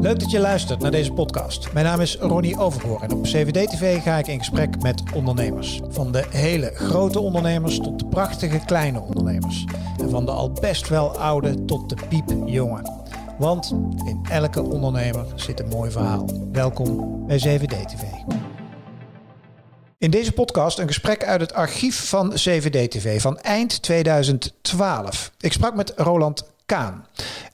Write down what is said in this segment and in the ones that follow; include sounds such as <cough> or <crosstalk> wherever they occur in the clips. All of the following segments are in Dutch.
Leuk dat je luistert naar deze podcast. Mijn naam is Ronnie Overhoor en op CVD-TV ga ik in gesprek met ondernemers. Van de hele grote ondernemers tot de prachtige kleine ondernemers. En van de al best wel oude tot de piepjonge. Want in elke ondernemer zit een mooi verhaal. Welkom bij CVD-TV. In deze podcast een gesprek uit het archief van CVD-TV van eind 2012. Ik sprak met Roland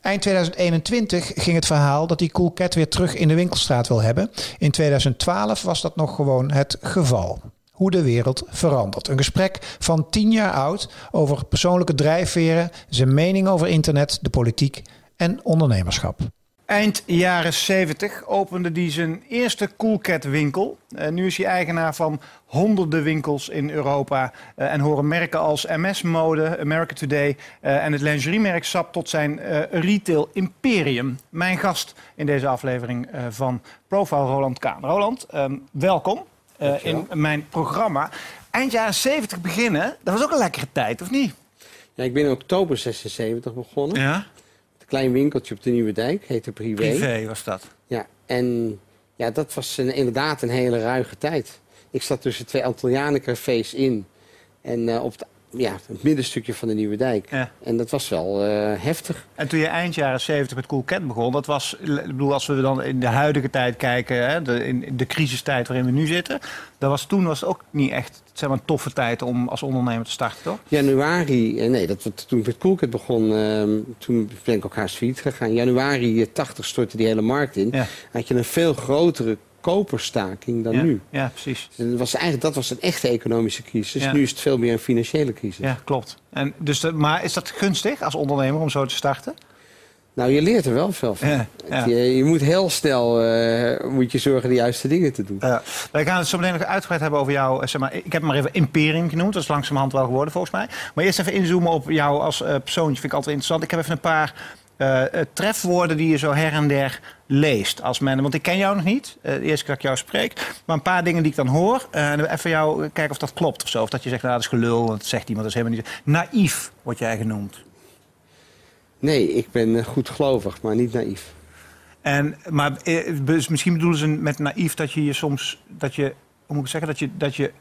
Eind 2021 ging het verhaal dat die Cool Cat weer terug in de winkelstraat wil hebben. In 2012 was dat nog gewoon het geval. Hoe de wereld verandert. Een gesprek van tien jaar oud over persoonlijke drijfveren, zijn mening over internet, de politiek en ondernemerschap. Eind jaren 70 opende hij zijn eerste Coolcat winkel. Uh, nu is hij eigenaar van honderden winkels in Europa. Uh, en horen merken als MS Mode, America Today uh, en het lingeriemerk SAP tot zijn retail imperium. Mijn gast in deze aflevering van Profile Roland Kaan. Roland, ehm, welkom in mijn programma. Eind jaren 70 beginnen, dat was ook een lekkere tijd, of niet? Ja, ik ben in oktober 76 begonnen. Ja? Klein winkeltje op de Nieuwe Dijk, heette Privé. Privé was dat. Ja, en ja, dat was een, inderdaad een hele ruige tijd. Ik zat tussen twee Antillianencafés in. En uh, op het ja, het middenstukje van de Nieuwe Dijk. Ja. En dat was wel uh, heftig. En toen je eind jaren 70 met Cool Cat begon, dat was, ik bedoel, als we dan in de huidige tijd kijken, hè, de, in de crisistijd waarin we nu zitten, dat was, toen was het ook niet echt zeg maar, een toffe tijd om als ondernemer te starten, toch? Januari, eh, nee, dat, toen ik met Cool Cat begon, uh, toen ben ik ook haast failliet gegaan. Januari 80 stortte die hele markt in. Ja. Had je een veel grotere koperstaking dan nu. Ja, precies. Dat was eigenlijk, dat was een echte economische crisis. Nu is het veel meer een financiële crisis. Ja, klopt. En dus de, maar is dat gunstig als ondernemer om zo te starten? Nou, je leert er wel veel van. Ja, je, je, moet heel snel uh, moet je zorgen de juiste dingen te doen. Ja. Wij gaan het zo meteen nog uitgebreid hebben over jou. Eh, zeg maar, ik heb maar even imperium genoemd. Dat is langzamerhand wel geworden volgens mij. Maar eerst even inzoomen op jou als uh, persoontje. Vind ik altijd interessant. Ik heb even een paar uh, trefwoorden die je zo her en der leest als men. Want ik ken jou nog niet, de eerste keer dat ik jou spreek. Maar een paar dingen die ik dan hoor. Uh, even jou kijken of dat klopt of zo. Of dat je zegt, nou dat is gelul, dat zegt iemand, dat is helemaal niet... Naïef word jij genoemd. Nee, ik ben goed gelovig, maar niet naïef. En, maar dus misschien bedoelen ze met naïef dat je je soms... Dat je, hoe moet ik zeggen, dat je, dat je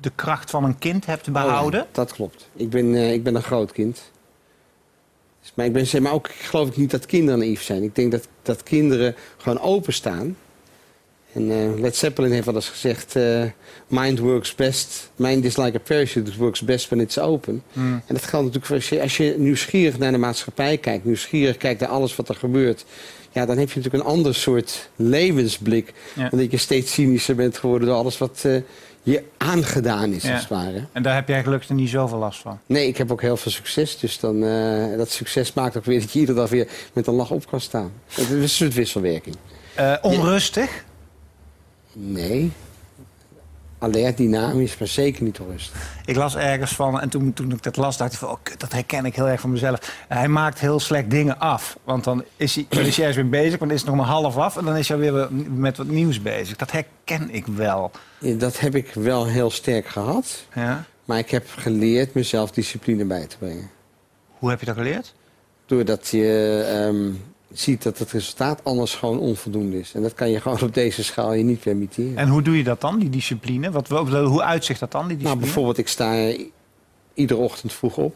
de kracht van een kind hebt behouden? Oh ja, dat klopt. Ik ben, ik ben een groot kind. Maar ik, ben, zeg maar ook, geloof ik niet dat kinderen naïef zijn. Ik denk dat, dat kinderen gewoon openstaan. En uh, Led Zeppelin heeft wel eens gezegd... Uh, mind works best. Mind is like a parachute. It works best when it's open. Hmm. En dat geldt natuurlijk als je, als je nieuwsgierig naar de maatschappij kijkt... nieuwsgierig kijkt naar alles wat er gebeurt... ja, dan heb je natuurlijk een ander soort levensblik. Ja. Omdat je steeds cynischer bent geworden door alles wat... Uh, je aangedaan is, als het ware. En daar heb jij gelukkig niet zoveel last van? Nee, ik heb ook heel veel succes. Dus dan, uh, dat succes maakt ook weer dat je iedere dag weer met een lach op kan staan. Het is een soort wisselwerking. Uh, onrustig? Nee alert, dynamisch, maar zeker niet rustig. Ik las ergens van, en toen, toen ik dat las, dacht ik van... Oh, dat herken ik heel erg van mezelf. Hij maakt heel slecht dingen af. Want dan is hij, dan is hij weer bezig, want dan is het nog maar half af... en dan is hij weer met wat nieuws bezig. Dat herken ik wel. dat heb ik wel heel sterk gehad. Ja. Maar ik heb geleerd mezelf discipline bij te brengen. Hoe heb je dat geleerd? Doordat je... Ehm, ziet dat het resultaat anders gewoon onvoldoende is. En dat kan je gewoon op deze schaal je niet permitteren. En hoe doe je dat dan, die discipline? Wat, hoe uitzicht dat dan, die nou, discipline? Nou, bijvoorbeeld, ik sta iedere ochtend vroeg op.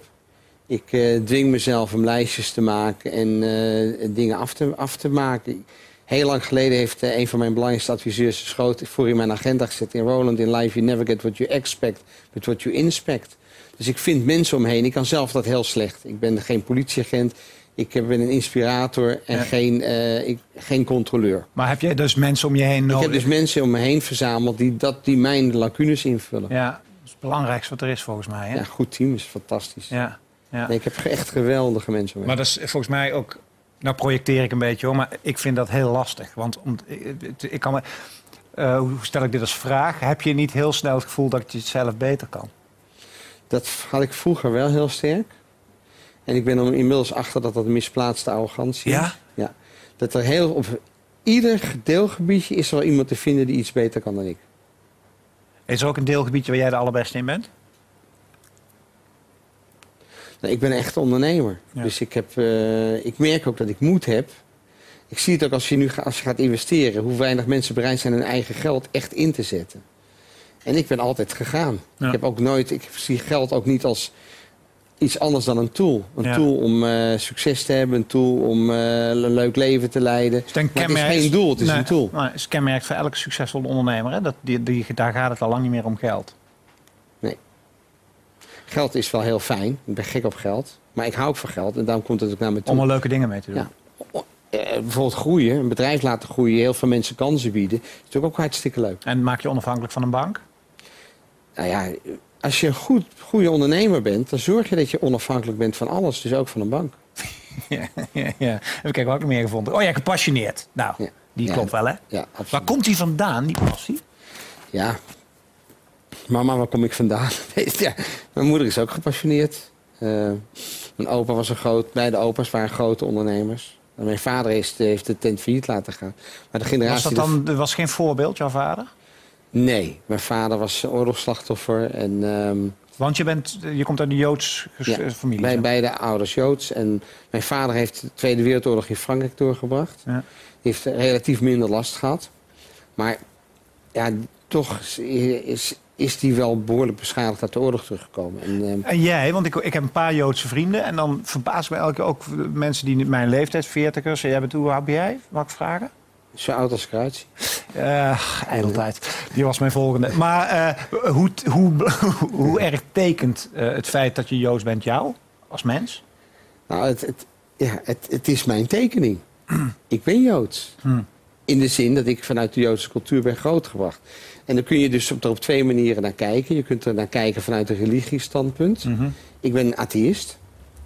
Ik uh, dwing mezelf om lijstjes te maken en uh, dingen af te, af te maken. Heel lang geleden heeft uh, een van mijn belangrijkste adviseurs schoot voor in mijn agenda gezet. In Roland, in life you never get what you expect, but what you inspect. Dus ik vind mensen omheen. Ik kan zelf dat heel slecht. Ik ben geen politieagent. Ik ben een inspirator en geen, uh, ik, geen controleur. Maar heb jij dus mensen om je heen nodig? Ik heb dus mensen om me heen verzameld die, dat, die mijn lacunes invullen. Ja, dat is het belangrijkste wat er is volgens mij. Hè? Ja, goed team is fantastisch. Ja, ja. Nee, ik heb echt geweldige mensen om Maar dat is volgens mij ook... Nou projecteer ik een beetje hoor, maar ik vind dat heel lastig. Want om, ik, kan me, uh, hoe stel ik dit als vraag? Heb je niet heel snel het gevoel dat je het zelf beter kan? Dat had ik vroeger wel heel sterk. En ik ben er inmiddels achter dat dat misplaatste arrogantie ja? is. Ja? Dat er heel, op ieder deelgebiedje is er wel iemand te vinden die iets beter kan dan ik. Is er ook een deelgebiedje waar jij de allerbeste in bent? Nou, ik ben echt ondernemer. Dus ik, heb, uh, ik merk ook dat ik moed heb Ik zie het ook als je nu als je gaat investeren, hoe weinig mensen bereid zijn hun eigen geld echt in te zetten. En ik ben altijd gegaan. Ja. Ik heb ook nooit, ik zie geld ook niet als iets anders dan een tool. Een Ja. tool om eh, succes te hebben, een tool om eh, een leuk leven te leiden. Maar het is geen doel, het is Nee, een tool. Maar het is kenmerk voor elke succesvolle ondernemer. Hè? Dat, die, die, daar gaat het al lang niet meer om geld. Geld is wel heel fijn. Ik ben gek op geld. Maar ik hou ook van geld en daarom komt het ook naar me toe. Om er leuke dingen mee te doen. Ja. Eh, bijvoorbeeld groeien, een bedrijf laten groeien, heel veel mensen kansen bieden. is natuurlijk ook hartstikke leuk. En maak je onafhankelijk van een bank? Nou ja, als je een goed, goede ondernemer bent, dan zorg je dat je onafhankelijk bent van alles, dus ook van een bank. <laughs> ja, ja, ja. Heb ik ook nog meer gevonden. Oh ja, gepassioneerd. Nou, Ja. die Ja. klopt wel hè? Ja, absoluut. Waar komt die vandaan, die passie? Ja. Mama, waar kom ik vandaan? <laughs> ja, mijn moeder is ook gepassioneerd. Eh, mijn opa was een groot, beide opa's waren grote ondernemers. En mijn vader is, heeft de tent failliet laten gaan. Maar de Was generatie... dat dan, er was geen voorbeeld, jouw vader? Nee, mijn vader was oorlogsslachtoffer en... ehm, Want je, bent, je komt uit een Joods Ja, familie. Zeg. beide ouders Joods. En mijn vader heeft de Tweede Wereldoorlog in Frankrijk doorgebracht. Ja. Die heeft relatief minder last gehad. Maar ja, toch is, is, die wel behoorlijk beschadigd uit de oorlog teruggekomen. En, ehm, En jij, want ik, ik heb een paar Joodse vrienden. En dan verbaast me elke keer ook mensen die mijn leeftijd, veertigers. Jij bent, hoe oud ben jij? Mag ik vragen? Zo oud als zie. Eh ijdeltijd. Die was mijn volgende. Maar eh, hoe, hoe, <laughs> hoe erg tekent eh, het feit dat je Joods bent jou als mens? Nou, het, het, ja, het, het is mijn tekening. <clears throat> ik ben Joods. Hm. In de zin dat ik vanuit de Joodse cultuur ben grootgebracht. En dan kun je dus op, er op twee manieren naar kijken. Je kunt er naar kijken vanuit een religiestandpunt. Mhm. Ik ben atheïst.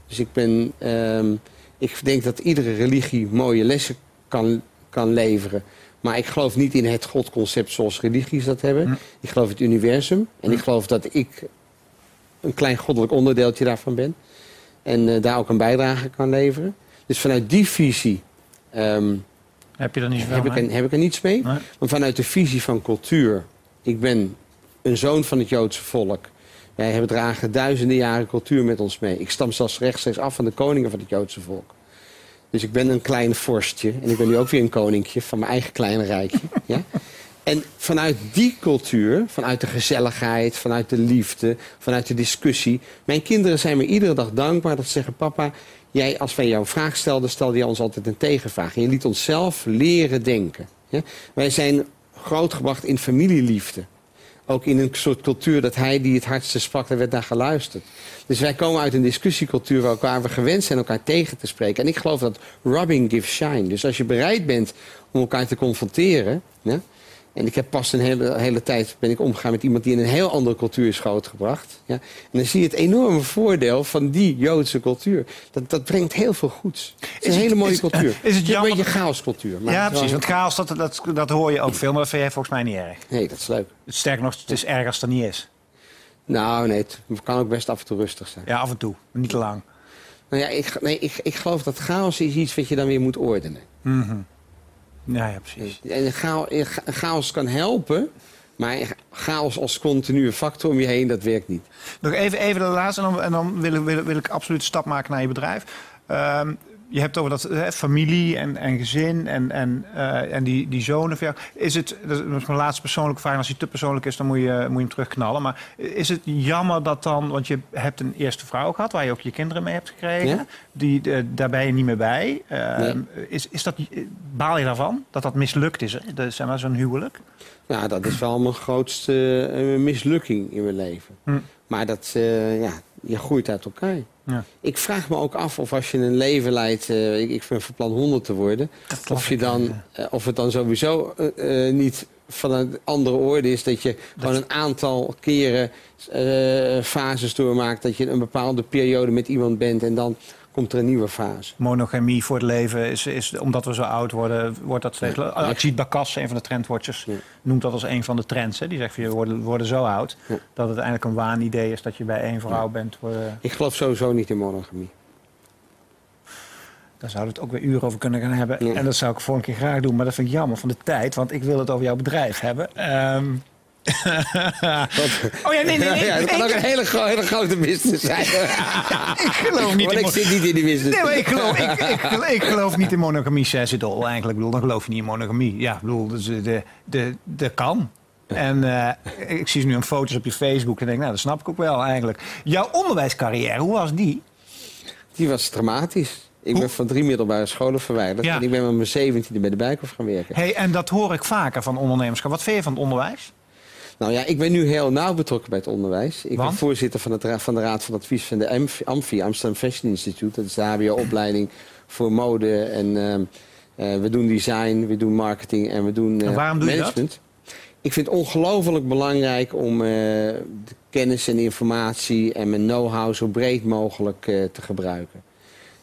Dus ik ben. ehm, ik denk dat iedere religie mooie lessen kan, kan leveren. Maar ik geloof niet in het godconcept zoals religies dat hebben. Hm. Ik geloof in het universum. En Hm. ik geloof dat ik een klein goddelijk onderdeeltje daarvan ben. En eh, daar ook een bijdrage kan leveren. Dus vanuit die visie ehm, Heb je er niet zoveel heb, ik mee? er, heb ik er niets mee. Nee? Maar vanuit de visie van cultuur. Ik ben een zoon van het Joodse volk. Wij hebben dragen duizenden jaren cultuur met ons mee. Ik stam zelfs rechtstreeks af van de koningen van het Joodse volk. Dus ik ben een klein vorstje. En ik ben nu ook weer een koninkje van mijn eigen kleine rijkje. <laughs> ja? En vanuit die cultuur, vanuit de gezelligheid, vanuit de liefde, vanuit de discussie. Mijn kinderen zijn me iedere dag dankbaar dat ze zeggen: Papa, jij, als wij jou een vraag stelden, stelde je ons altijd een tegenvraag. En je liet ons zelf leren denken. Ja? Wij zijn grootgebracht in familieliefde. Ook in een soort cultuur dat hij die het hardste sprak, daar werd naar geluisterd. Dus wij komen uit een discussiecultuur waar waar we gewend zijn elkaar tegen te spreken. En ik geloof dat rubbing gives shine. Dus als je bereid bent om elkaar te confronteren. En ik heb pas een hele, hele tijd ben ik omgegaan met iemand die in een heel andere cultuur is grootgebracht. Ja, en dan zie je het enorme voordeel van die Joodse cultuur. Dat, dat brengt heel veel goeds. Het is, Is een het- hele mooie is- cultuur. is het jammer- een beetje chaoscultuur. maar Ja, precies. Want chaos, dat, dat, dat hoor je ook veel. Maar dat vind jij volgens mij niet erg. Nee, dat is leuk. Sterker nog, het is erg als het er niet is. Nou, nee, het kan ook best af en toe rustig zijn. Ja, af en toe. Maar niet te lang. Nou ja, ik, nee, ik, ik geloof dat chaos is iets wat je dan weer moet ordenen. Mhm. Ja, ja, precies. En chao- chaos kan helpen, maar chaos als continue factor om je heen, dat werkt niet. Nog even, even de laatste en dan, en dan wil, ik, wil, wil ik absoluut een stap maken naar je bedrijf. Ehm, je hebt over dat hè, familie en, en gezin en, en, eh, en die, die zonen. Is het, dat is mijn laatste persoonlijke vraag. Als die te persoonlijk is, dan moet je, moet je hem terugknallen. Maar is het jammer dat dan, want je hebt een eerste vrouw gehad... waar je ook je kinderen mee hebt gekregen. Ja. Die, eh, daar ben je niet meer bij. Ehm, Nee. is, is dat, baal je daarvan, dat dat mislukt is? Hè? Dat, zeg maar, zo'n huwelijk? Ja, dat is wel mijn grootste eh, mislukking in mijn leven. Hm. Maar dat, ja, je groeit uit elkaar. Ja. Ik vraag me ook af of als je een leven leidt, eh, ik, ik ben van plan 100 te worden, Dat of, je dan, eh, of het dan sowieso eh, niet van een andere orde is dat je gewoon een aantal keren fases doormaakt, dat je een bepaalde periode met iemand bent en dan komt er een nieuwe fase. Monogamie voor het leven is, is omdat we zo oud worden, wordt dat steeds. Ja. Ajit Bakas, een van de trendwatchers, Ja. noemt dat als een van de trends. Hè. Die zegt van je worden, worden zo oud Ja. dat het eigenlijk een waanidee is dat je bij één vrouw bent. We- Ik geloof sowieso niet in monogamie. Daar zouden we het ook weer uren over kunnen gaan hebben. En dat zou ik volgende keer graag doen, maar dat vind ik jammer van de tijd, want ik wil het over jouw bedrijf hebben. Ehm, <laughs> Oh ja, nee, nee, nee. Ja, dat kan ook een hele, hele grote business zijn. <laughs> Ik geloof niet Want in ik zit niet in die business. Nee, maar ik geloof, ik, ik, geloof- ik geloof niet in monogamie, zei ze dol. Eigenlijk, ik bedoel, dan geloof je niet in monogamie. Ja, ik bedoel, dus, eh, de, de, de kan. En eh, ik zie nu een foto's op je Facebook en denk, nou, dat snap ik ook wel eigenlijk. Jouw onderwijscarrière, hoe was die? Die was dramatisch. Ik ben van drie middelbare scholen verwijderd. Ja. En ik ben met mijn zeventiende bij de Bijkhof gaan werken. Hey, en dat hoor ik vaker van ondernemerschap. Wat vind je van het onderwijs? Nou ja, ik ben nu heel nauw betrokken bij het onderwijs. Ik Want? ben voorzitter van, het van de Raad van Advies van de AMFI, AMFI, Amsterdam Fashion Institute. Dat is de HBO-opleiding voor mode. En ehm, eh, we doen design, we doen marketing en we doen eh, En waarom doe je dat? management. Ik vind het ongelooflijk belangrijk om eh, de kennis en informatie en mijn know-how zo breed mogelijk eh, te gebruiken.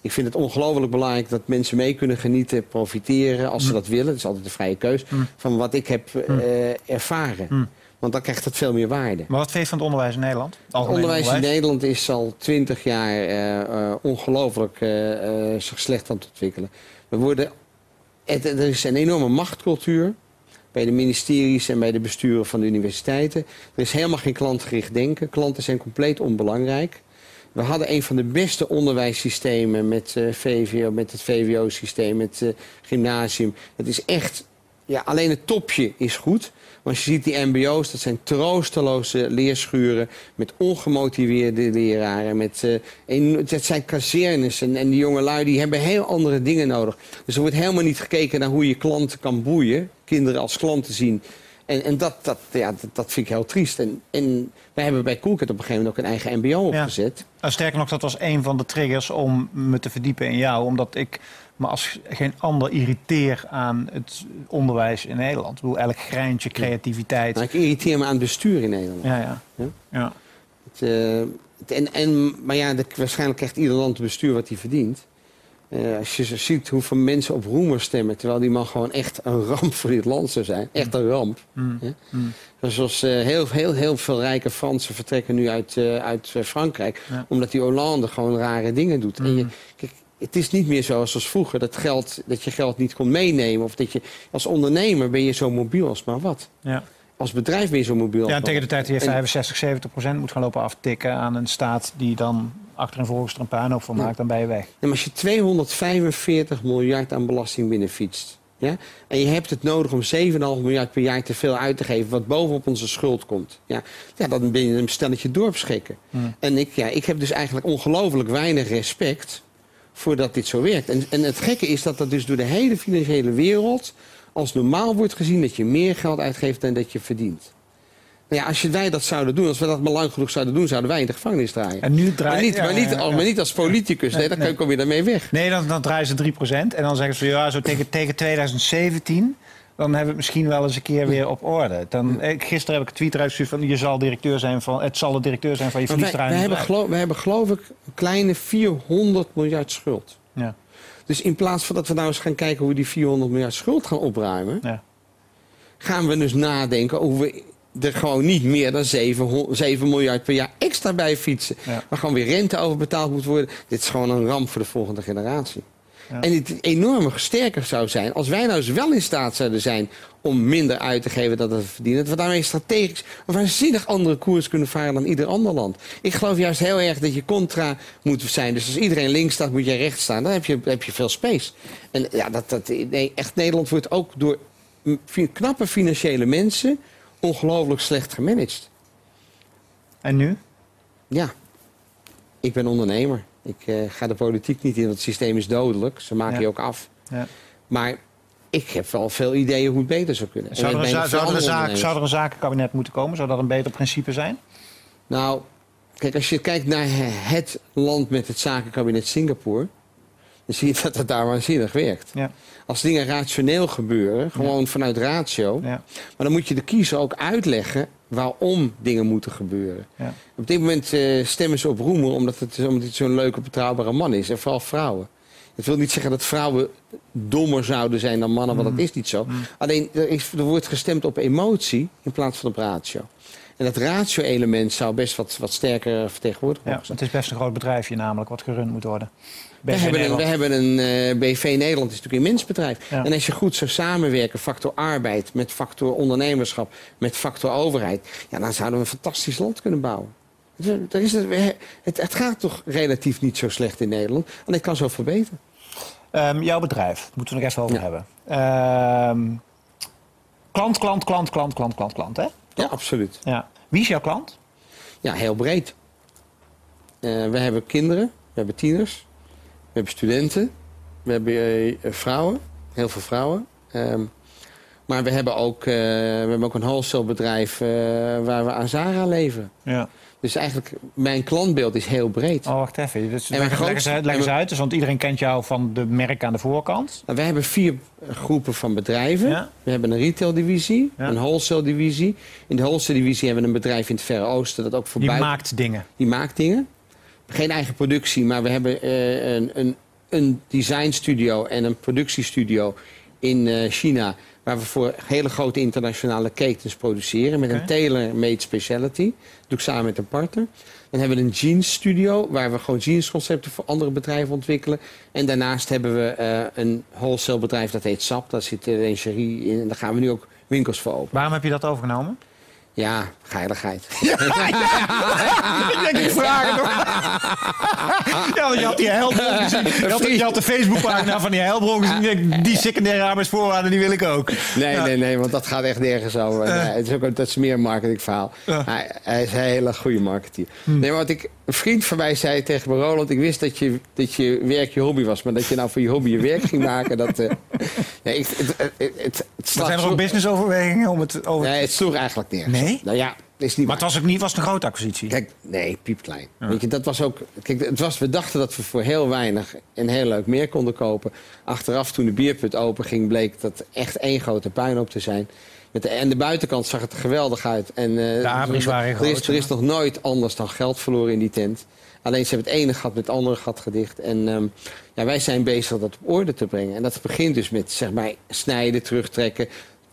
Ik vind het ongelooflijk belangrijk dat mensen mee kunnen genieten, profiteren als ze Mm. dat willen. Dat is altijd een vrije keus. Van wat ik heb eh, ervaren. Want dan krijgt het veel meer waarde. Maar wat vind je van het onderwijs in Nederland? Het onderwijs in Nederland is al twintig jaar eh, ongelooflijk eh, zich slecht aan het ontwikkelen. We worden, het, er is een enorme machtcultuur bij de ministeries en bij de besturen van de universiteiten. Er is helemaal geen klantgericht denken. Klanten zijn compleet onbelangrijk. We hadden een van de beste onderwijssystemen met, eh, VVO, met het VWO-systeem, met het gymnasium. Het is echt, ja, alleen het topje is goed. Als je ziet die mbo's, dat zijn troosteloze leerschuren... met ongemotiveerde leraren, met, eh, het zijn kazernes. En, en die jonge lui die hebben heel andere dingen nodig. Dus er wordt helemaal niet gekeken naar hoe je klanten kan boeien. Kinderen als klanten zien. En, en dat, dat, ja, dat, dat vind ik heel triest. En, en wij hebben bij Coolcat op een gegeven moment ook een eigen mbo opgezet. Nou, sterker nog, dat was een van de triggers om me te verdiepen in jou. Omdat ik me als geen ander irriteer aan het onderwijs in Nederland. Ik bedoel, elk greintje creativiteit. Nou, ik irriteer me aan het bestuur in Nederland. Ja, ja. Ja? ja. Het, eh, het- en, en, maar ja, de- waarschijnlijk krijgt ieder land het bestuur wat hij verdient. Eh, als je ziet hoeveel mensen op Roemer stemmen... terwijl die man gewoon echt een ramp voor dit land zou zijn. Echt een ramp. Mm. Mm. Zoals eh, heel, heel, heel veel rijke Fransen vertrekken nu uit, uit Frankrijk... Ja. omdat die Hollande gewoon rare dingen doet. En je, Mm. kijk, het is niet meer zoals als vroeger dat, geld, dat je geld niet kon meenemen. Of dat je, als ondernemer ben je zo mobiel als maar wat. Ja. Als bedrijf ben je zo mobiel ja, en tegen de tijd dat je En- 65, 70 procent moet gaan lopen aftikken aan een staat die dan achterin volgens er een puinhoop van Ja. maakt, dan ben je weg. Ja, maar als je 245 miljard aan belasting binnenfietst... Ja, en je hebt het nodig om 7,5 miljard per jaar te veel uit te geven... wat bovenop onze schuld komt. Ja, ja dan ben je een stelletje dorpsgekken. Hmm. En ik, ja, ik heb dus eigenlijk ongelooflijk weinig respect... voordat dit zo werkt. En, en het gekke is dat dat dus door de hele financiële wereld... als normaal wordt gezien dat je meer geld uitgeeft dan dat je verdient. Nou ja, als je, wij dat zouden doen, als we dat maar lang genoeg zouden doen... zouden wij in de gevangenis draaien. En nu maar, niet, maar, niet, ja, ja, ja. maar niet als politicus. Nee, dan nee. kom je daarmee weg. Nee, dan, dan draaien ze 3 procent. En dan zeggen ze, ja, zo tegen, tegen 2017... dan hebben we het misschien wel eens een keer weer op orde. Dan, eh, gisteren heb ik een tweet uitgestuurd van... Je zal directeur zijn van, het zal de directeur zijn van je wij, vliegtuig. hebben geloof, wij hebben geloof ik een kleine 400 miljard schuld. Ja, Dus in plaats van dat we nou eens gaan kijken hoe we die 400 miljard schuld gaan opruimen... ja. gaan we dus nadenken hoe we er gewoon niet meer dan 7, 7 miljard per jaar extra bij fietsen. Ja. Waar gewoon weer rente over betaald moet worden. Dit is gewoon een ramp voor de volgende generatie. Ja. En het enorm sterker zou zijn als wij nou eens wel in staat zouden zijn om minder uit te geven dan dat we verdienen. Dat we daarmee strategisch een waanzinnig andere koers kunnen varen dan ieder ander land. Ik geloof juist heel erg dat je contra moet zijn. Dus als iedereen links staat, moet je rechts staan. Dan heb je, heb je veel space. En ja, dat, dat, nee, echt Nederland wordt ook door knappe financiële mensen ongelooflijk slecht gemanaged. En nu? Ja, ik ben ondernemer. Ik eh, ga de politiek niet in, want het systeem is dodelijk. Ze maken Ja. je ook af. Ja. Maar ik heb wel veel ideeën hoe het beter zou kunnen. Zou er, een, zou, er zaak, zou er een zakenkabinet moeten komen? Zou dat een beter principe zijn? Nou, kijk, als je kijkt naar het land met het zakenkabinet Singapore... dan zie je dat het daar waanzinnig werkt. Ja. Als dingen rationeel gebeuren, gewoon vanuit ratio... Ja. maar dan moet je de kiezer ook uitleggen waarom dingen moeten gebeuren. Ja. Op dit moment eh, stemmen ze op Roemer omdat het, omdat het zo'n leuke, betrouwbare man is. En vooral vrouwen. Het wil niet zeggen dat vrouwen dommer zouden zijn dan mannen, want dat is niet zo. Alleen er, is, er wordt gestemd op emotie in plaats van op ratio. En dat ratio-element zou best wat, wat sterker vertegenwoordigd Ja, mogen zijn. het is best een groot bedrijfje namelijk, wat gerund moet worden. We hebben, een, we hebben een eh, BV Nederland, is natuurlijk een mensbedrijf. Ja. En als je goed zou samenwerken, factor arbeid met factor ondernemerschap, met factor overheid, ja, dan zouden we een fantastisch land kunnen bouwen. Dus, eh, Er is het, het, het gaat toch relatief niet zo slecht in Nederland. En het kan zo verbeteren. Ehm, jouw bedrijf, moeten we nog even over Ja. hebben. Ehm, klant, klant, klant, klant, klant, klant, klant, hè? Ja, absoluut. Ja. Wie is jouw klant? Ja, heel breed. Eh, we hebben kinderen, we hebben tieners, hebben studenten, we hebben eh, vrouwen, heel veel vrouwen. Ehm, maar we hebben ook, eh, we hebben ook een wholesale bedrijf eh, waar we aan Zara leveren. Ja. Dus eigenlijk, mijn klantbeeld is heel breed. Oh, wacht even. Dus En leg, mijn leg eens, grootste- uit, leg eens uit. Dus, want iedereen kent jou van de merk aan de voorkant. Nou, we hebben vier groepen van bedrijven. Ja. We hebben een retail-divisie, Ja. een wholesale-divisie. In de wholesale-divisie hebben we een bedrijf in het Verre Oosten dat ook voor Die maakt dingen. Die maakt dingen. Geen eigen productie, maar we hebben eh, een, een, een designstudio en een productiestudio in eh, China. Waar we voor hele grote internationale ketens produceren. Met een tailor-made speciality. Dat doe ik samen met een partner. Dan hebben we een jeans studio. Waar we gewoon jeansconcepten voor andere bedrijven ontwikkelen. En daarnaast hebben we eh, een wholesale bedrijf dat heet SAP. Daar zit de lingerie in. En daar gaan we nu ook winkels voor open. Waarom heb je dat overgenomen? Ja, geiligheid. <laughs> ik denk, ik vraag het nog. <laughs> ja, want je had die heilbron <laughs> gezien. Je had, je had de Facebookpagina van die heilbron gezien. Ik denk, Die secundaire arbeidsvoorwaarden, die wil ik ook. Nee, Ja. nee, nee, want dat gaat echt nergens over. Eh. Nee, het is ook een, dat is meer een marketingverhaal. Ja. Hij, hij is een hele goede marketeer. Hm. Nee, maar wat ik, een vriend van mij zei tegen me, Roland, ik wist dat je, dat je werk je hobby was, maar dat je nou voor je hobby je werk ging maken, dat... <laughs> nee, ik, het, het, het, Maar zijn er ook businessoverwegingen om het over... Nee, het sloeg eigenlijk nergens. Nee? Nou ja, is niet Maar het was ook niet was het een grote acquisitie. Kijk, nee, piepklein. Weet je, dat was ook. Kijk, het was, we dachten dat we voor heel weinig een heel leuk meer konden kopen. Achteraf, toen de bierput open ging, bleek dat echt één grote puinhoop te zijn. Met de, en de buitenkant zag het er geweldig uit. En, eh, De abris waren er, is, er is nog nooit anders dan geld verloren in die tent. Alleen ze hebben het ene gat met het andere gat gedicht. En ehm, ja, wij zijn bezig dat op orde te brengen. En dat begint dus met zeg maar, snijden, terugtrekken.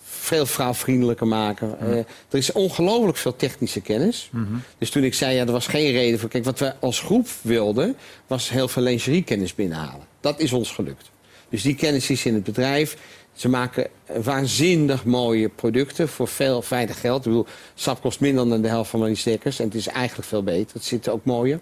Veel vrouwvriendelijker maken. Eh, er is ongelooflijk veel technische kennis. Dus toen ik zei, ja, er was geen reden voor. Kijk, wat we als groep wilden, was heel veel lingeriekennis binnenhalen. Dat is ons gelukt. Dus die kennis is in het bedrijf. Ze maken waanzinnig mooie producten voor veel weinig geld. Ik bedoel, sap kost minder dan de helft van Marlies Dekkers. En het is eigenlijk veel beter. Het zit ook mooier.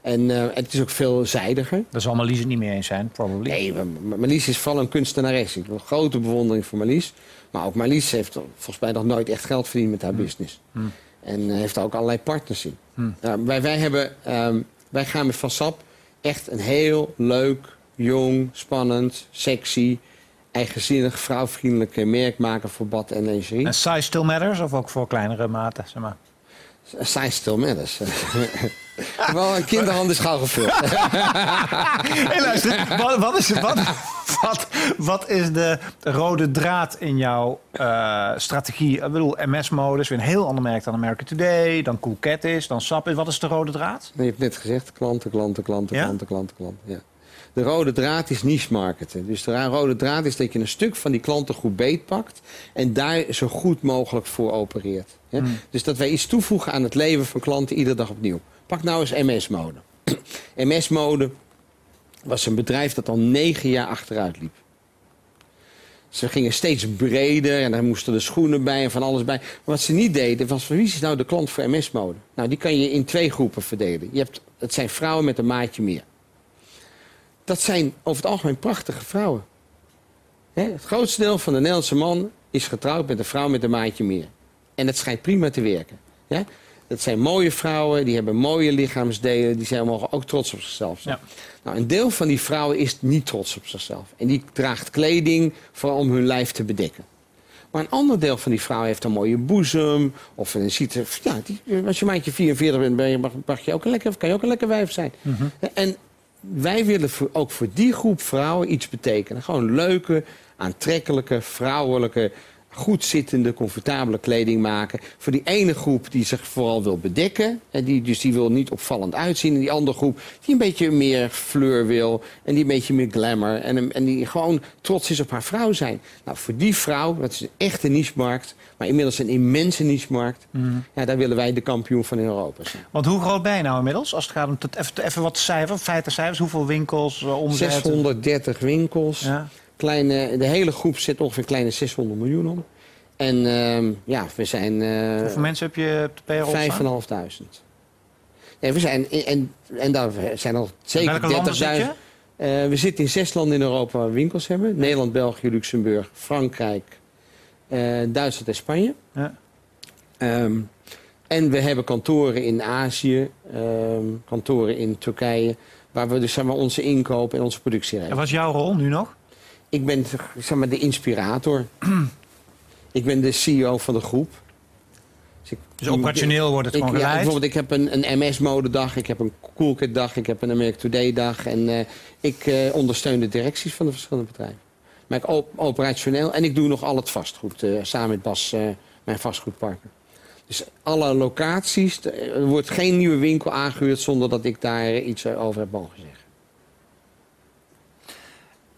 En eh, het is ook veel zijdiger. Daar zal Marlies het niet mee eens zijn, probably. Nee, Marlies is vooral een kunstenares. Ik heb een grote bewondering voor Marlies. Maar ook Marlies heeft volgens mij nog nooit echt geld verdiend met haar business. En eh, heeft er ook allerlei partners in. Wij, wij, hebben, ehm, wij gaan met Van Sap echt een heel leuk, jong, spannend, sexy, eigenzinnig, vrouwvriendelijk merk maken voor bad en lingerie. En size still matters of ook voor kleinere maten? Zeg maar. Size still matters. <laughs> Wel, een kinderhand is gauw gevuld. <laughs> Hey, luister, wat, wat, is, wat, wat, wat is de rode draad in jouw eh, strategie? Ik bedoel, MS-modus, weer een heel ander merk dan American Today, dan Cool Cat is, dan Sap is. Wat is de rode draad? Je hebt net gezegd, klanten, klanten, klanten, Ja? klanten, klanten, klanten. Ja. De rode draad is niche marketen. Dus de rode draad is dat je een stuk van die klantengroep beetpakt... en daar zo goed mogelijk voor opereert. Hmm. Dus dat wij iets toevoegen aan het leven van klanten iedere dag opnieuw. Pak nou eens MS-mode. <clears throat> MS-mode was een bedrijf dat al negen jaar achteruit liep. Ze gingen steeds breder en daar moesten de schoenen bij en van alles bij. Maar wat ze niet deden was, van wie is nou de klant voor MS-mode? Nou, die kan je in twee groepen verdelen. Je hebt, het zijn vrouwen met een maatje meer. Dat zijn over het algemeen prachtige vrouwen. Hè, het grootste deel van de Nederlandse man is getrouwd met een vrouw met een maatje meer. En dat schijnt prima te werken. Ja? Dat zijn mooie vrouwen, die hebben mooie lichaamsdelen, die zijn, mogen ook trots op zichzelf zijn. Ja. Nou, een deel van die vrouwen is niet trots op zichzelf. En die draagt kleding vooral om hun lijf te bedekken. Maar een ander deel van die vrouw heeft een mooie boezem. Of een ziet er, ja, die, als je maandje 44 bent, ben je, mag, mag je ook een lekker, kan je ook een lekker wijf zijn. En wij willen ook voor die groep vrouwen iets betekenen. Gewoon leuke, aantrekkelijke, vrouwelijke, goed zittende, comfortabele kleding maken. Voor die ene groep die zich vooral wil bedekken. En die, dus die wil niet opvallend uitzien. En die andere groep die een beetje meer fleur wil. En die een beetje meer glamour. En, en die gewoon trots is op haar vrouw zijn. Nou, voor die vrouw, dat is een echte niche-markt. Maar inmiddels een immense niche-markt. Ja, daar willen wij de kampioen van Europa zijn. Want hoe groot ben je nou inmiddels? Als het gaat om het, even, even wat cijfers, feiten cijfers. Hoeveel winkels, uh, omzet? 630 winkels. Ja. Kleine, de hele groep zit ongeveer kleine 600 miljoen om. En ehm, ja, we zijn eh, Hoeveel mensen heb je op de payroll staan? 5.500. Nee, we zijn, en, en daar zijn al zeker welke landen zit 30.000. je? Eh, we zitten in zes landen in Europa waar we winkels hebben. Nederland, België, Luxemburg, Frankrijk, eh, Duitsland en Spanje. Ja. Ehm, en we hebben kantoren in Azië, ehm, kantoren in Turkije... waar we dus zeg maar, onze inkoop en onze productie En regelen. wat is jouw rol nu nog? Ik ben zeg maar, de inspirator. <clears throat> ik ben de CEO van de groep. Dus, ik- Dus operationeel wordt het ik, gewoon ja, geleid? bijvoorbeeld, ik heb een, een MS-modedag, ik heb een Coolcat-dag, ik heb een American Today-dag. En eh, ik eh, ondersteun de directies van de verschillende bedrijven. Maar ik op, operationeel en ik doe nog al het vastgoed, eh, samen met Bas, mijn vastgoedpartner. Dus alle locaties, er wordt geen nieuwe winkel aangehuurd zonder dat ik daar iets over heb mogen zeggen.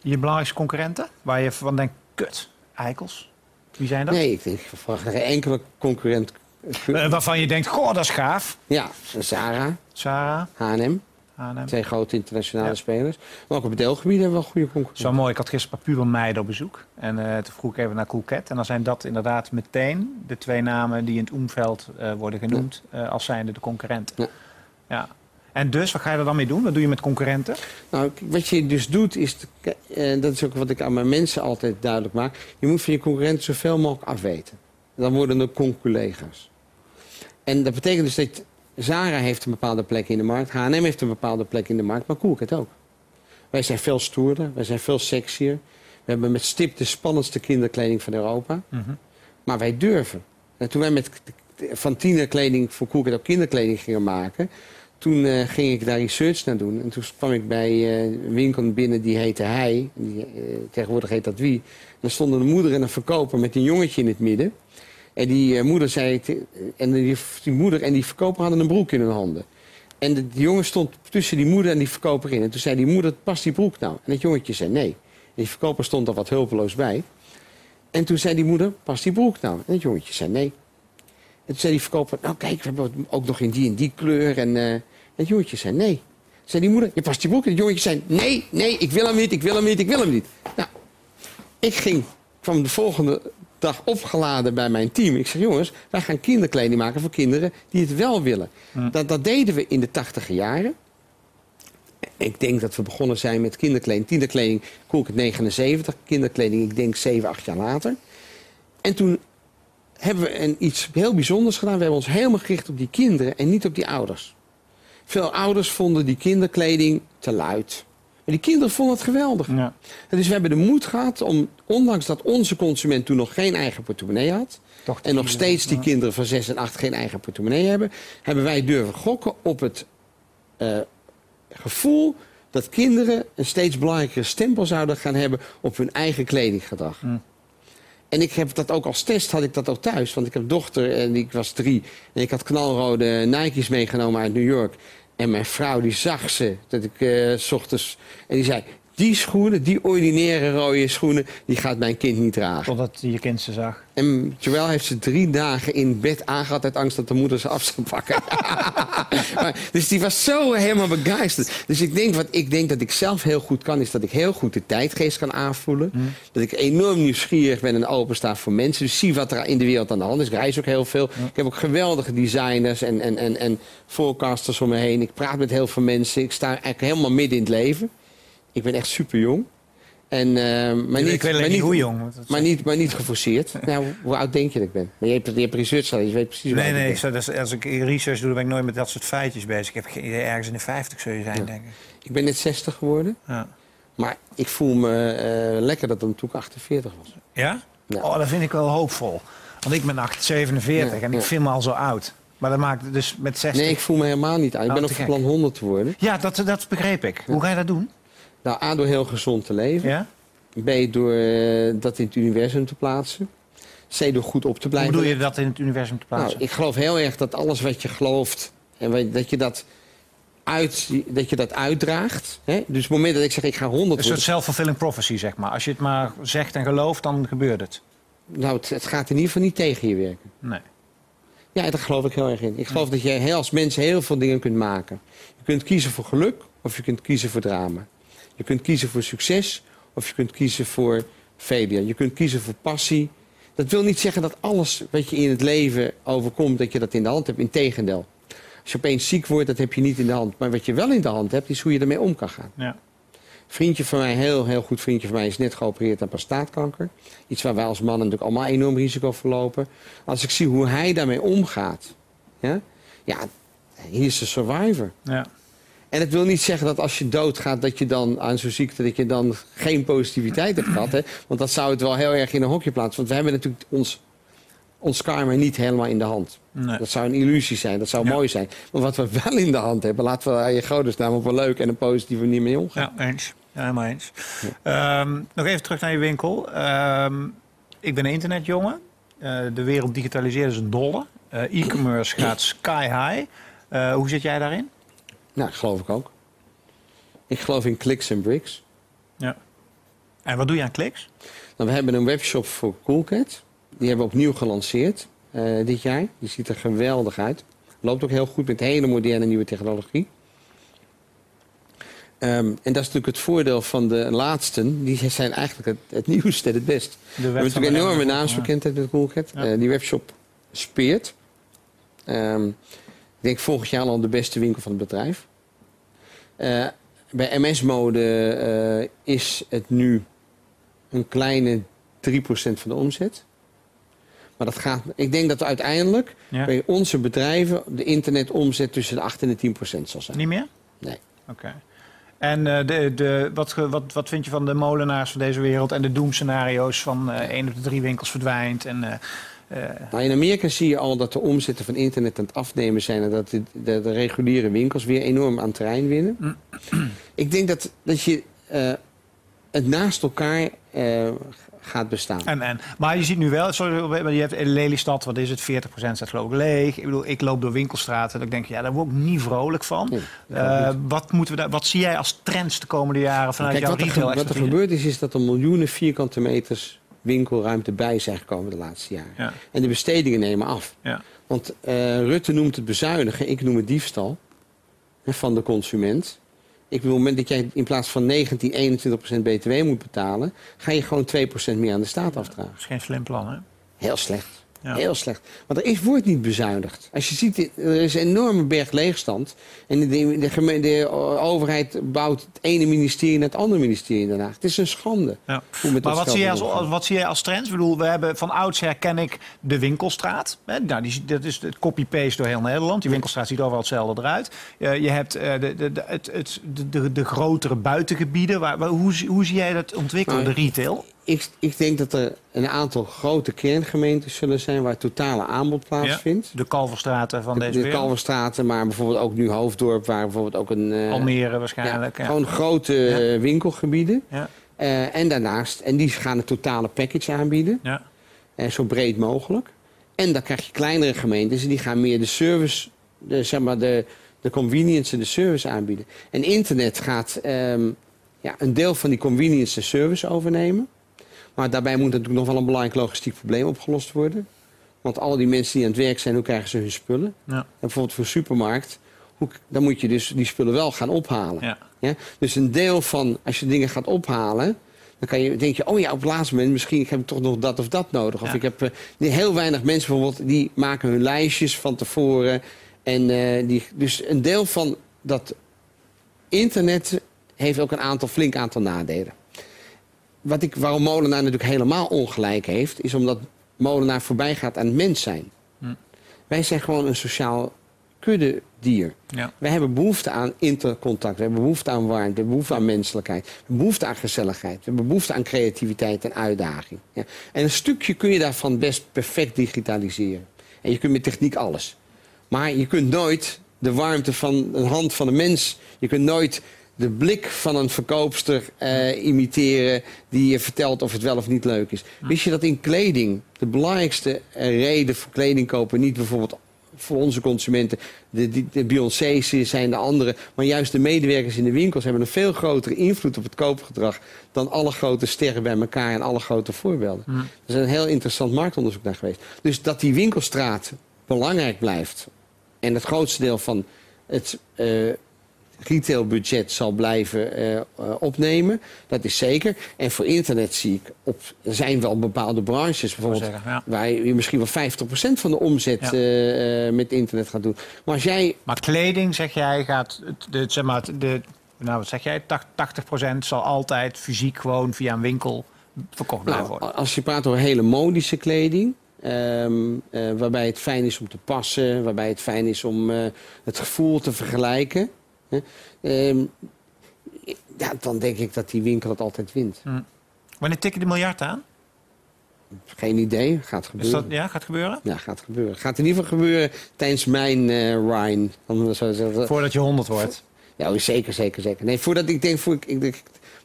Je belangrijkste concurrenten? Waar je van denkt, kut, eikels. Wie zijn dat? Nee, ik denk, verwacht geen enkele concurrent. Eh, waarvan je denkt, goh, dat is gaaf. Ja, Zara, Sarah, H&M, H&M. twee grote internationale Ja. spelers. Maar ook op het deelgebied hebben we wel goede concurrentie. Zo mooi, ik had gisteren een paar pubermeiden op bezoek. En eh, toen vroeg ik even naar Coolcat. En dan zijn dat inderdaad meteen de twee namen die in het omveld eh, worden genoemd... als zijnde de concurrenten. Ja. Ja. En dus, wat ga je er dan mee doen? Wat doe je met concurrenten? Nou, wat je dus doet, is, en dat is ook wat ik aan mijn mensen altijd duidelijk maak. Je moet van je concurrent zoveel mogelijk afweten. Dan worden er conculega's. En dat betekent dus dat Zara heeft een bepaalde plek in de markt. H&M heeft een bepaalde plek in de markt, maar Coolcat ook. Wij zijn veel stoerder, wij zijn veel sexier. We hebben met stip de spannendste kinderkleding van Europa. Maar wij durven. En toen wij met van tienerkleding voor Coolcat ook kinderkleding gingen maken... toen eh, ging ik daar research naar doen. En toen kwam ik bij eh, een winkel binnen die heette Hij. Die, eh, tegenwoordig heet dat Wie. En er stonden een moeder en een verkoper met een jongetje in het midden. En die moeder zei... en die, die moeder en die verkoper hadden een broek in hun handen. En de, die jongen stond tussen die moeder en die verkoper in. En toen zei die moeder, past die broek nou? En het jongetje zei nee. En die verkoper stond er wat hulpeloos bij. En toen zei die moeder, past die broek nou? En het jongetje zei nee. En toen zei die verkoper, nou kijk, we hebben ook nog in die en die kleur. En het jongetje zei nee. Zei die moeder, je past die broek. En het jongetje zei nee, nee, ik wil hem niet, ik wil hem niet, ik wil hem niet. Nou, ik ging, kwam de volgende dag opgeladen bij mijn team. Ik zeg, jongens, wij gaan kinderkleding maken voor kinderen die het wel willen. Dat, dat deden we in de tachtige jaren. Ik denk dat we begonnen zijn met kinderkleding. Kinderkleding, Coolcat 79. Kinderkleding, ik denk 7, 8 jaar later. En toen hebben we een, iets heel bijzonders gedaan. We hebben ons helemaal gericht op die kinderen en niet op die ouders. Veel ouders vonden die kinderkleding te luid. Maar die kinderen vonden het geweldig. Ja. En dus we hebben de moed gehad om, ondanks dat onze consument toen nog geen eigen portemonnee had... Toch en nog steeds die kinderen van 6 en 8 geen eigen portemonnee hebben... hebben wij durven gokken op het eh, gevoel dat kinderen een steeds belangrijkere stempel zouden gaan hebben op hun eigen kledinggedrag. En ik heb dat ook als test, had ik dat ook thuis. Want ik heb dochter en ik was drie. En ik had knalrode Nike's meegenomen uit New York. En mijn vrouw die zag ze, dat ik eh, s ochtends... En die zei, die schoenen, die ordinaire rode schoenen... die gaat mijn kind niet dragen. Totdat je kind ze zag. En Joël heeft ze drie dagen in bed aangehad uit angst dat de moeder ze af zou pakken. <laughs> maar, dus die was zo helemaal begeisterd. Dus ik denk, wat ik denk dat ik zelf heel goed kan, is dat ik heel goed de tijdgeest kan aanvoelen. Dat ik enorm nieuwsgierig ben en opensta voor mensen. Dus zie wat er in de wereld aan de hand is. Ik reis ook heel veel. Ik heb ook geweldige designers en, en, en, en forecasters om me heen. Ik praat met heel veel mensen. Ik sta eigenlijk helemaal midden in het leven. Ik ben echt super jong. En, eh, maar niet, ik weet alleen maar niet hoe jong. want dat- maar niet, maar niet geforceerd. <laughs> Nou, hoe oud denk je dat ik ben? Maar je hebt, je hebt research gedaan, je weet precies hoe Nee, ik nee, ben. zou, als ik research doe, dan ben ik nooit met dat soort feitjes bezig. Ik heb geen idee, ergens in de 50 zul je zijn, denk ik. Ik ben net 60 geworden. Ja? Maar ik voel me eh, lekker dat het toen ik 48 was. ja? Ja. Oh, dat vind ik wel hoopvol. Want ik ben 8, 47 en ik ja. vind me al zo oud. Maar dat maakt dus met 60... Nee, ik voel me helemaal niet oud. Ik Oh, ben van gek. plan 100 te worden. Ja, dat, dat begreep ik. Hoe ga je dat doen? Nou, A, door heel gezond te leven. Ja? B, door eh, dat in het universum te plaatsen. Zij door goed op te Hoe blijven. bedoel je dat in het universum te Nou, plaatsen? ik geloof heel erg dat alles wat je gelooft, en dat je dat, uit, dat, je dat uitdraagt. Hè? Dus op het moment dat ik zeg ik ga 100 een soort self-fulfilling prophecy, zeg maar. Als je het maar zegt en gelooft, dan gebeurt het. nou, het, het gaat in ieder geval niet tegen je werken. Nee. Ja, daar geloof ik heel erg in. Ik geloof dat je als mens heel veel dingen kunt maken. Je kunt kiezen voor geluk of je kunt kiezen voor drama. Je kunt kiezen voor succes of je kunt kiezen voor failure. Je kunt kiezen voor passie. Dat wil niet zeggen dat alles wat je in het leven overkomt, dat je dat in de hand hebt. Integendeel. Als je opeens ziek wordt, dat heb je niet in de hand. Maar wat je wel in de hand hebt, is hoe je ermee om kan gaan. Ja. Vriendje van mij, heel, heel goed vriendje van mij, is net geopereerd aan prostaatkanker. Iets waar wij als mannen natuurlijk allemaal enorm risico voor lopen. Als ik zie hoe hij daarmee omgaat, ja, ja hij is een survivor. Ja. En het wil niet zeggen dat als je doodgaat, dat je dan aan zo'n ziekte, dat je dan geen positiviteit hebt gehad. Hè? Want dat zou het wel heel erg in een hokje plaatsen. Want we hebben natuurlijk ons, ons karma niet helemaal in de hand. Nee. Dat zou een illusie zijn, dat zou Ja. mooi zijn. Maar wat we wel in de hand hebben, laten we daar je godesnaam op een leuke en een positieve manier mee omgaan. Ja, eens. Ja, helemaal eens. Ehm, nog even terug naar je winkel. Ehm, ik ben een internetjongen. Eh, de wereld digitaliseert is een dolle. Eh, E-commerce gaat sky high. Eh, hoe zit jij daarin? Nou, geloof ik ook. Ik geloof in clicks en bricks. Ja. En wat doe je aan kliks? Nou, we hebben een webshop voor Coolcat. Die hebben we opnieuw gelanceerd eh, dit jaar. Die ziet er geweldig uit. Loopt ook heel goed met hele moderne nieuwe technologie. Ehm, en dat is natuurlijk het voordeel van de laatsten. Die zijn eigenlijk het, het <laughs> nieuwste, het best. We hebben natuurlijk enorme naamsbekendheid met Coolcat. Ja. Eh, die webshop speert. Ehm, ik denk volgend jaar al de beste winkel van het bedrijf. Eh, bij MS-mode eh, is het nu een kleine 3% van de omzet. Maar dat gaat. Ik denk dat uiteindelijk Ja. bij onze bedrijven de internetomzet tussen de 8 en de 10% zal zijn. Niet meer? Nee. Oké. En eh, de, de, wat, wat, wat vind je van de molenaars van deze wereld en de doemscenario's van één op de drie winkels verdwijnt? En, Nou, in Amerika zie je al dat de omzetten van internet aan het afnemen zijn en dat de, de, de reguliere winkels weer enorm aan terrein winnen. Ik denk dat, dat je eh, het naast elkaar eh, gaat bestaan. en, en, maar je ziet nu wel, sorry, je hebt in Lelystad, wat is het, 40% staat geloof ik leeg. Ik bedoel, ik loop door winkelstraten en ik denk, ja, daar word ik niet vrolijk van. Nee, Eh, wat, moeten we daar, wat zie jij als trends de komende jaren vanuit Kijk, jouw wat er, wat er gebeurd is, is dat er miljoenen vierkante meters winkelruimte bij zijn gekomen de laatste jaren. Ja, En de bestedingen nemen af. ja, Want eh, Rutte noemt het bezuinigen, ik noem het diefstal hè, van de consument. Ik bedoel, op het moment dat jij in plaats van 19, 21% btw moet betalen, ga je gewoon 2% meer aan de staat afdragen. dat is geen slim plan, hè? Heel slecht. Ja. Heel slecht. Want er is, wordt niet bezuinigd. Als je ziet, er is een enorme berg leegstand. En de, de, overheid bouwt het ene ministerie naar het andere ministerie in Den Haag. Het is een schande. Ja. Maar wat zie, jij als, wat zie jij als trends? Ik bedoel, we hebben van oudsher ken ik de winkelstraat. Hè? Nou, die, dat is het copy-paste door heel Nederland. Die winkelstraat ziet overal hetzelfde eruit. Eh, je hebt eh, de, de, het, het, de, de, grotere buitengebieden. Waar, waar- hoe, zie- hoe zie jij dat ontwikkelen, Nou, de retail? Ik, ik denk dat er een aantal grote kerngemeentes zullen zijn waar totale aanbod plaatsvindt. De Kalverstraten van De, deze de wereld. Kalverstraten, maar bijvoorbeeld ook nu Hoofddorp, waar bijvoorbeeld ook een... eh, Almere waarschijnlijk. ja, Ja, Gewoon grote Ja. eh, winkelgebieden. ja. Eh, en daarnaast, en die gaan een totale package aanbieden. ja. zo breed mogelijk. En dan krijg je kleinere gemeentes en die gaan meer de service, de, zeg maar de, de convenience en de service aanbieden. En internet gaat ehm, ja, een deel van die convenience en service overnemen. Maar daarbij moet natuurlijk nog wel een belangrijk logistiek probleem opgelost worden. Want al die mensen die aan het werk zijn, hoe krijgen ze hun spullen? Ja. En bijvoorbeeld voor een supermarkt, hoe, dan moet je dus die spullen wel gaan ophalen. Ja. Ja? Dus een deel van, als je dingen gaat ophalen, dan kan je, denk je, oh ja, op het laatste moment, misschien heb ik toch nog dat of dat nodig. Of Ja. ik heb eh, heel weinig mensen bijvoorbeeld, die maken hun lijstjes van tevoren. En eh, die, dus een deel van dat internet heeft ook een aantal, flink aantal nadelen. Wat ik, waarom Molenaar natuurlijk helemaal ongelijk heeft, is omdat Molenaar voorbij gaat aan het mens zijn. Hm. Wij zijn gewoon een sociaal kuddedier. Ja. Wij hebben behoefte aan intercontact. We hebben behoefte aan warmte. We hebben behoefte aan menselijkheid. We hebben behoefte aan gezelligheid. We hebben behoefte aan creativiteit en uitdaging. Ja. En een stukje kun je daarvan best perfect digitaliseren. En je kunt met techniek alles. Maar je kunt nooit de warmte van een hand van een mens... je kunt nooit de blik van een verkoopster eh, imiteren die je vertelt of het wel of niet leuk is. Wist je dat in kleding de belangrijkste eh, reden voor kleding kopen niet bijvoorbeeld voor onze consumenten de, de, de Beyoncé's zijn de andere, maar juist de medewerkers in de winkels hebben een veel grotere invloed op het koopgedrag dan alle grote sterren bij elkaar en alle grote voorbeelden. Er is een heel interessant marktonderzoek naar geweest. Dus dat die winkelstraat belangrijk blijft en het grootste deel van het eh, retailbudget zal blijven eh, eh, opnemen. Dat is zeker. En voor internet zie ik, op, er zijn wel bepaalde branches bijvoorbeeld... zeggen, ja. waar je misschien wel 50% van de omzet Ja. eh, met internet gaat doen. Maar als jij... Maar kleding, zeg jij, gaat... De, zeg maar, de, nou, wat zeg jij? 80% zal altijd fysiek gewoon via een winkel verkocht blijven Nou, worden. als je praat over hele modische kleding... ehm, eh, waarbij het fijn is om te passen... waarbij het fijn is om het gevoel te vergelijken... ehm, ja, dan denk ik dat die winkel het altijd wint. Wanneer tik je de miljard aan? Geen idee, gaat Is gebeuren. dat, ja, gaat gebeuren? Ja, gaat gebeuren. Gaat in ieder geval gebeuren tijdens mijn eh Rhine. Om het zo zeggen. Voordat je 100 wordt. Ja, oh, zeker, zeker, zeker. Nee, voordat ik denk, voor ik, ik, de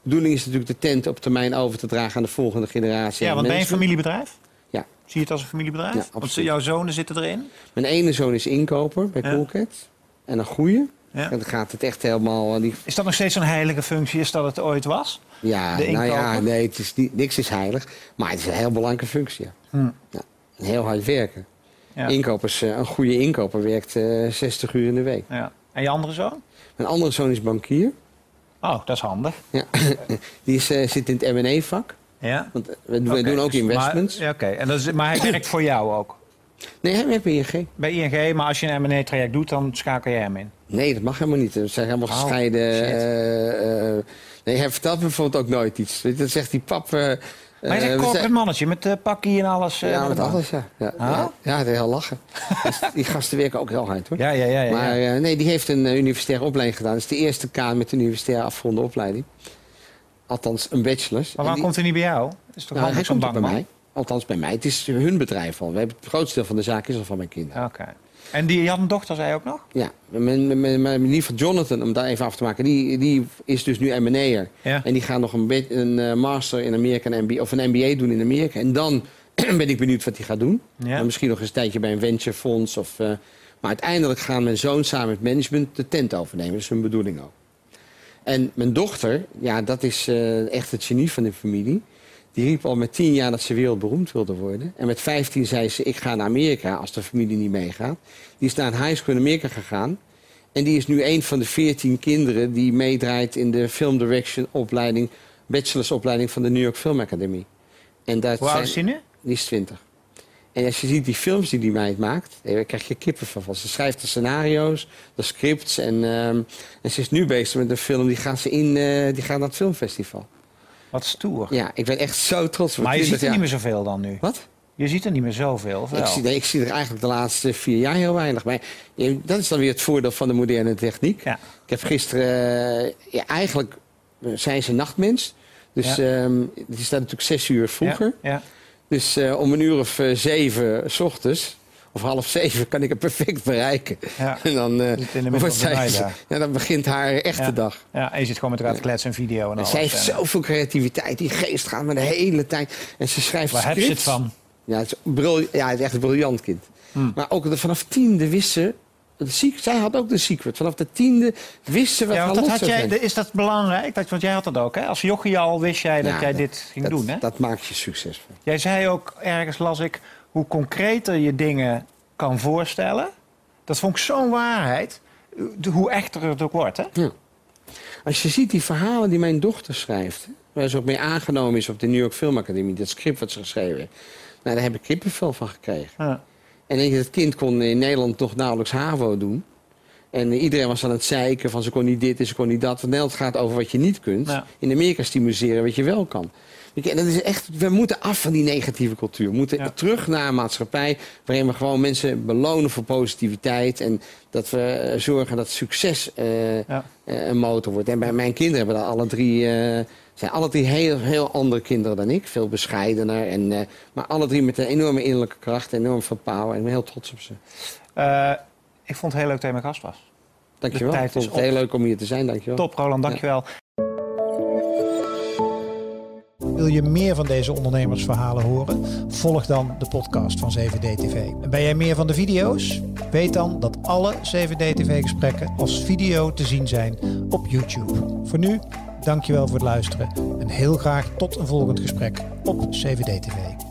bedoeling is natuurlijk de tent op termijn over te dragen aan de volgende generatie. Ja, want ben je een familiebedrijf? Ja. Zie je het als een familiebedrijf? Ja, want jouw zonen zitten erin? Mijn ene zoon is inkoper bij Ja. Coolcat. En een goeie. Ja. En dan gaat het echt helemaal... eh, Die, Is dat nog steeds zo'n heilige functie als dat het ooit was? ja, nou ja, nee, het is niet, niks is heilig. Maar het is een heel belangrijke functie. Ja. Hm. Ja, heel hard werken. Ja. Inkopers, eh, een goede inkoper werkt eh 60 uur in de week. ja. En je andere zoon? Mijn andere zoon is bankier. Oh, dat is handig. Ja. <laughs> Die is, eh, zit in het M&A-vak. Ja. Want we, doen ook dus- investments. Maar, ja, oké. en dat is, maar hij werkt voor jou ook? Nee, hij werkt bij ING. Bij ING, maar als je een M&A-traject doet, dan schakel je hem in. Nee, dat mag helemaal niet. Dat zijn helemaal Oh, gescheiden... eh, eh, nee, hij vertelt me bijvoorbeeld ook nooit iets. Dan zegt die pap... eh, Maar hij is een corporate zijn- mannetje met uh, pakkie en alles. Ja, met alles, ja. Ja, Ah? ja, ja, het is heel lachen. <laughs> Dus die gasten werken ook heel hard, hoor. Ja, ja, ja. ja, Maar nee, die heeft een universitaire opleiding gedaan. Dat is de eerste K met een universitair afgeronde opleiding. Althans, een bachelor's. maar En waar die- komt hij niet bij jou? Is toch Nou, hij komt bij mij. Althans, bij mij. Het is hun bedrijf al. We hebben het grootste deel van de zaak is al van mijn kinderen. Oké. En die had een dochter, zei ook nog? Ja, mijn, mijn, mijn, lieve Jonathan, om daar even af te maken, die, die is dus nu M&A'er. Ja. En die gaat nog een, een eh, master in Amerika, een MBA, of een MBA doen in Amerika. En dan <clears throat> ben ik benieuwd wat hij gaat doen. Ja. Misschien nog eens een tijdje bij een venturefonds. Of, eh, maar uiteindelijk gaan mijn zoon samen met management de tent overnemen. Dat is hun bedoeling ook. En mijn dochter, ja, dat is eh, echt het genie van de familie. Die riep al met tien jaar dat ze wereldberoemd wilde worden. En met vijftien zei ze, ik ga naar Amerika als de familie niet meegaat. Die is naar een high school in Amerika gegaan. En die is nu een van de veertien kinderen die meedraait in de film direction opleiding, bachelorsopleiding van de New York Film Academy. En dat Hoe oud is die nu? die is 20. En als je ziet die films die die meid maakt, eh, daar krijg je kippen van. Ze schrijft de scenario's, de scripts. En, ehm, en ze is nu bezig met een film, die gaat, ze in, eh, die gaat naar het filmfestival. Wat stoer. Ja, ik ben echt zo trots op maar je 20 ziet er niet meer zoveel dan nu. Wat? Je ziet er niet meer zoveel? Ik zie, nee, ik zie er eigenlijk de laatste vier jaar heel weinig bij. Dat is dan weer het voordeel van de moderne techniek. Ja. Ik heb gisteren... eh, ja, eigenlijk eh, zijn ze nachtmens. Dus Ja. ehm, die staat natuurlijk zes uur vroeger. Dus eh, om een uur of zeven s ochtends, of half zeven, kan ik het perfect bereiken. Ja. <laughs> En dan, eh, wordt zij- ja, dan begint haar echte Ja. dag. Ja, en je zit gewoon met elkaar te kletsen en video en En alles. zij heeft En, zoveel creativiteit, die geest gaat maar de hele tijd. En ze schrijft Waar heb je het scripts. van? Ja, het is, ja, het is echt een briljant kind. Hmm. Maar ook de- vanaf tiende wist ze... zij had ook de secret. Vanaf de tiende wist ze wat Ja, haar dat had jij, is dat belangrijk? Dat, want jij had dat ook, hè? Als jochie al wist jij dat Ja, jij dit ging dat, doen, hè? Dat maakt je succesvol. Jij zei ook, ergens las ik, hoe concreter je dingen kan voorstellen. Dat vond ik zo'n waarheid. Hoe echter het ook wordt, hè? Als je ziet die verhalen die mijn dochter schrijft... waar ze ook mee aangenomen is op de New York Film Academy... dat script wat ze geschreven heeft... Nou, daar heb ik kippenvel van gekregen. Ja. En dat kind kon in Nederland nog nauwelijks HAVO doen. En iedereen was aan het zeiken van ze kon niet dit en ze kon niet dat. Want Nederland gaat over wat je niet kunt. Ja. In Amerika stimuleren wat je wel kan. En dat is echt, we moeten af van die negatieve cultuur. We moeten Ja. terug naar een maatschappij waarin we gewoon mensen belonen voor positiviteit. En dat we eh, zorgen dat succes eh, Ja. eh, een motor wordt. En bij mijn kinderen hebben dat alle drie, zijn alle drie heel, heel andere kinderen dan ik. Veel bescheidener. En, maar alle drie met een enorme innerlijke kracht, enorm veel power. En ik ben heel trots op ze. Ik vond het heel leuk dat je mijn gast was. Dankjewel. De Ik tijd vond is het heel leuk om hier te zijn. Dankjewel. Top, Roland, dankjewel. Wil je meer van deze ondernemersverhalen horen? Volg dan de podcast van 7D-TV. En ben jij meer van de video's? Weet dan dat alle 7D-TV-gesprekken als video te zien zijn op YouTube. Voor nu, dankjewel voor het luisteren en heel graag tot een volgend gesprek op 7D-TV.